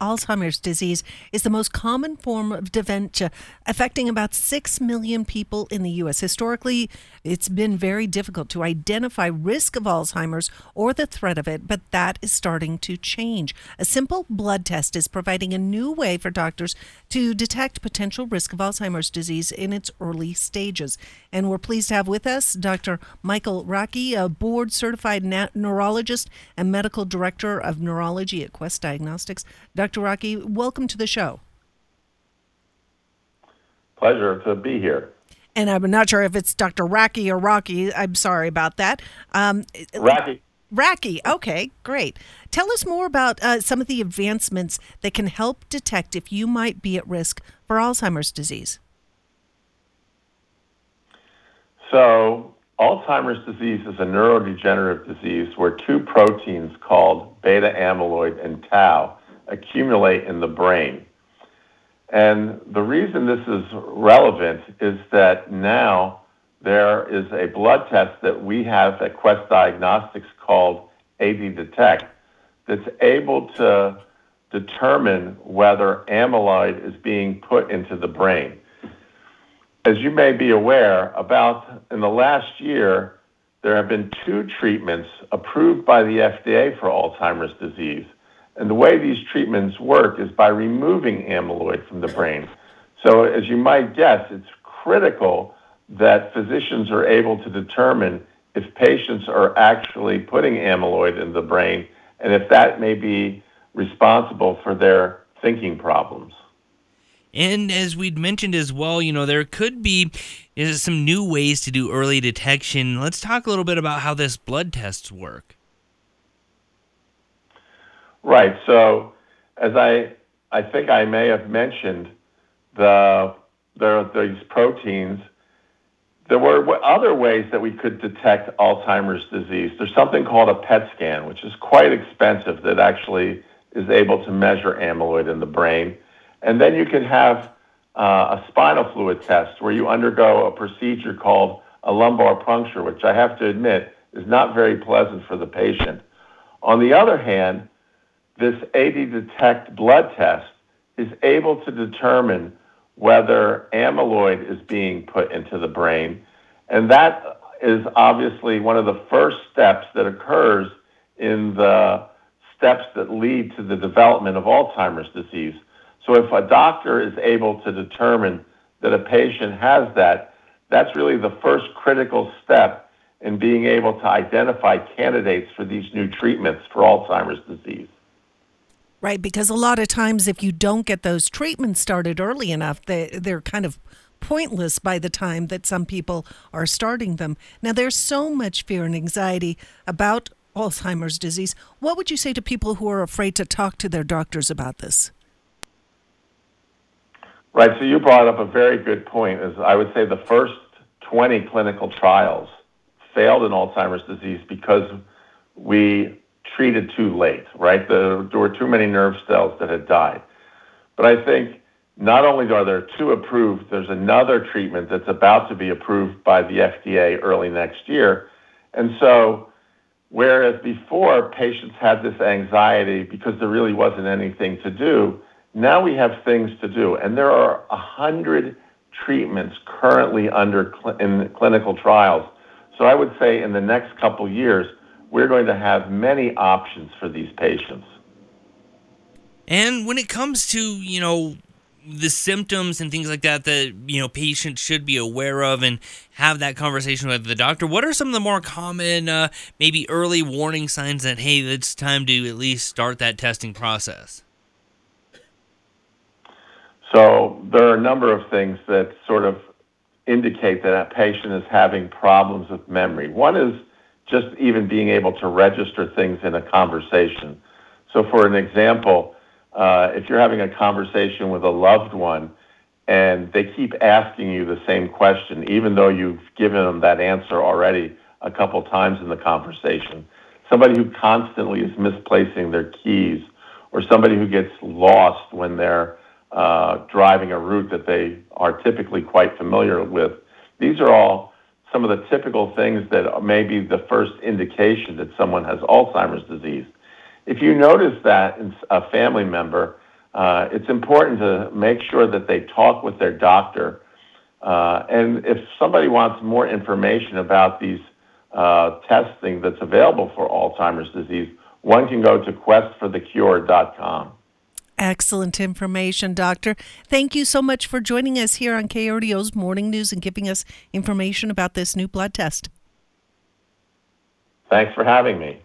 Alzheimer's disease is the most common form of dementia, affecting about 6 million people in the U.S. Historically, it's been very difficult to identify risk of Alzheimer's or the threat of it, but that is starting to change. A simple blood test is providing a new way for doctors to detect potential risk of Alzheimer's disease in its early stages. And we're pleased to have with us Dr. Michael Rocky, a board certified neurologist and medical director of neurology at Quest Diagnostics. Dr. Dr. Rocky. welcome to the show. Pleasure to be here. And I'm not sure if it's Dr. Racke or Rocky. I'm sorry about that. Um, Racke. Racke. Okay, great. Tell us more about uh, some of the advancements that can help detect if you might be at risk for Alzheimer's disease. So, Alzheimer's disease is a neurodegenerative disease where two proteins called beta amyloid and tau accumulate in the brain. And the reason this is relevant is that now there is a blood test that we have at Quest Diagnostics called AD Detect that's able to determine whether amyloid is being put into the brain. As you may be aware, about in the last year, there have been two treatments approved by the FDA for Alzheimer's disease. And the way these treatments work is by removing amyloid from the brain. So, as you might guess, it's critical that physicians are able to determine if patients are actually putting amyloid in the brain and if that may be responsible for their thinking problems. And as we'd mentioned as well, you know, there could be some new ways to do early detection. Let's talk a little bit about how this blood tests work. Right. So as I think I may have mentioned, the there are these proteins. There were other ways that we could detect Alzheimer's disease. There's something called a PET scan, which is quite expensive, that actually is able to measure amyloid in the brain. And then you can have uh, a spinal fluid test where you undergo a procedure called a lumbar puncture, which I have to admit is not very pleasant for the patient. On the other hand, this AD Detect blood test is able to determine whether amyloid is being put into the brain. And that is obviously one of the first steps that occurs in the steps that lead to the development of Alzheimer's disease. So if a doctor is able to determine that a patient has that, that's really the first critical step in being able to identify candidates for these new treatments for Alzheimer's disease. Right, because a lot of times if you don't get those treatments started early enough, they, they're kind of pointless by the time that some people are starting them. Now, there's so much fear and anxiety about Alzheimer's disease. What would you say to people who are afraid to talk to their doctors about this? Right, so you brought up a very good point. Is I would say the first 20 clinical trials failed in Alzheimer's disease because we treated too late, right? There were too many nerve cells that had died. But I think not only are there two approved, there's another treatment that's about to be approved by the FDA early next year. And so, whereas before patients had this anxiety because there really wasn't anything to do, now we have things to do. And there are a hundred treatments currently under in clinical trials. So I would say in the next couple years, we're going to have many options for these patients. And when it comes to, you know, the symptoms and things like that that, you know, patients should be aware of and have that conversation with the doctor, what are some of the more common, uh, maybe early warning signs that, hey, it's time to at least start that testing process? So there are a number of things that sort of indicate that a patient is having problems with memory. One is just even being able to register things in a conversation. So, for an example, uh, if you're having a conversation with a loved one and they keep asking you the same question, even though you've given them that answer already a couple times in the conversation, somebody who constantly is misplacing their keys, or somebody who gets lost when they're uh, driving a route that they are typically quite familiar with, these are all some of the typical things that may be the first indication that someone has Alzheimer's disease. If you notice that in a family member uh, it's important to make sure that they talk with their doctor. Uh, and if somebody wants more information about these uh, testing that's available for Alzheimer's disease, one can go to questforthecure.com. Excellent information, Doctor. Thank you so much for joining us here on KRDO's Morning News and giving us information about this new blood test. Thanks for having me.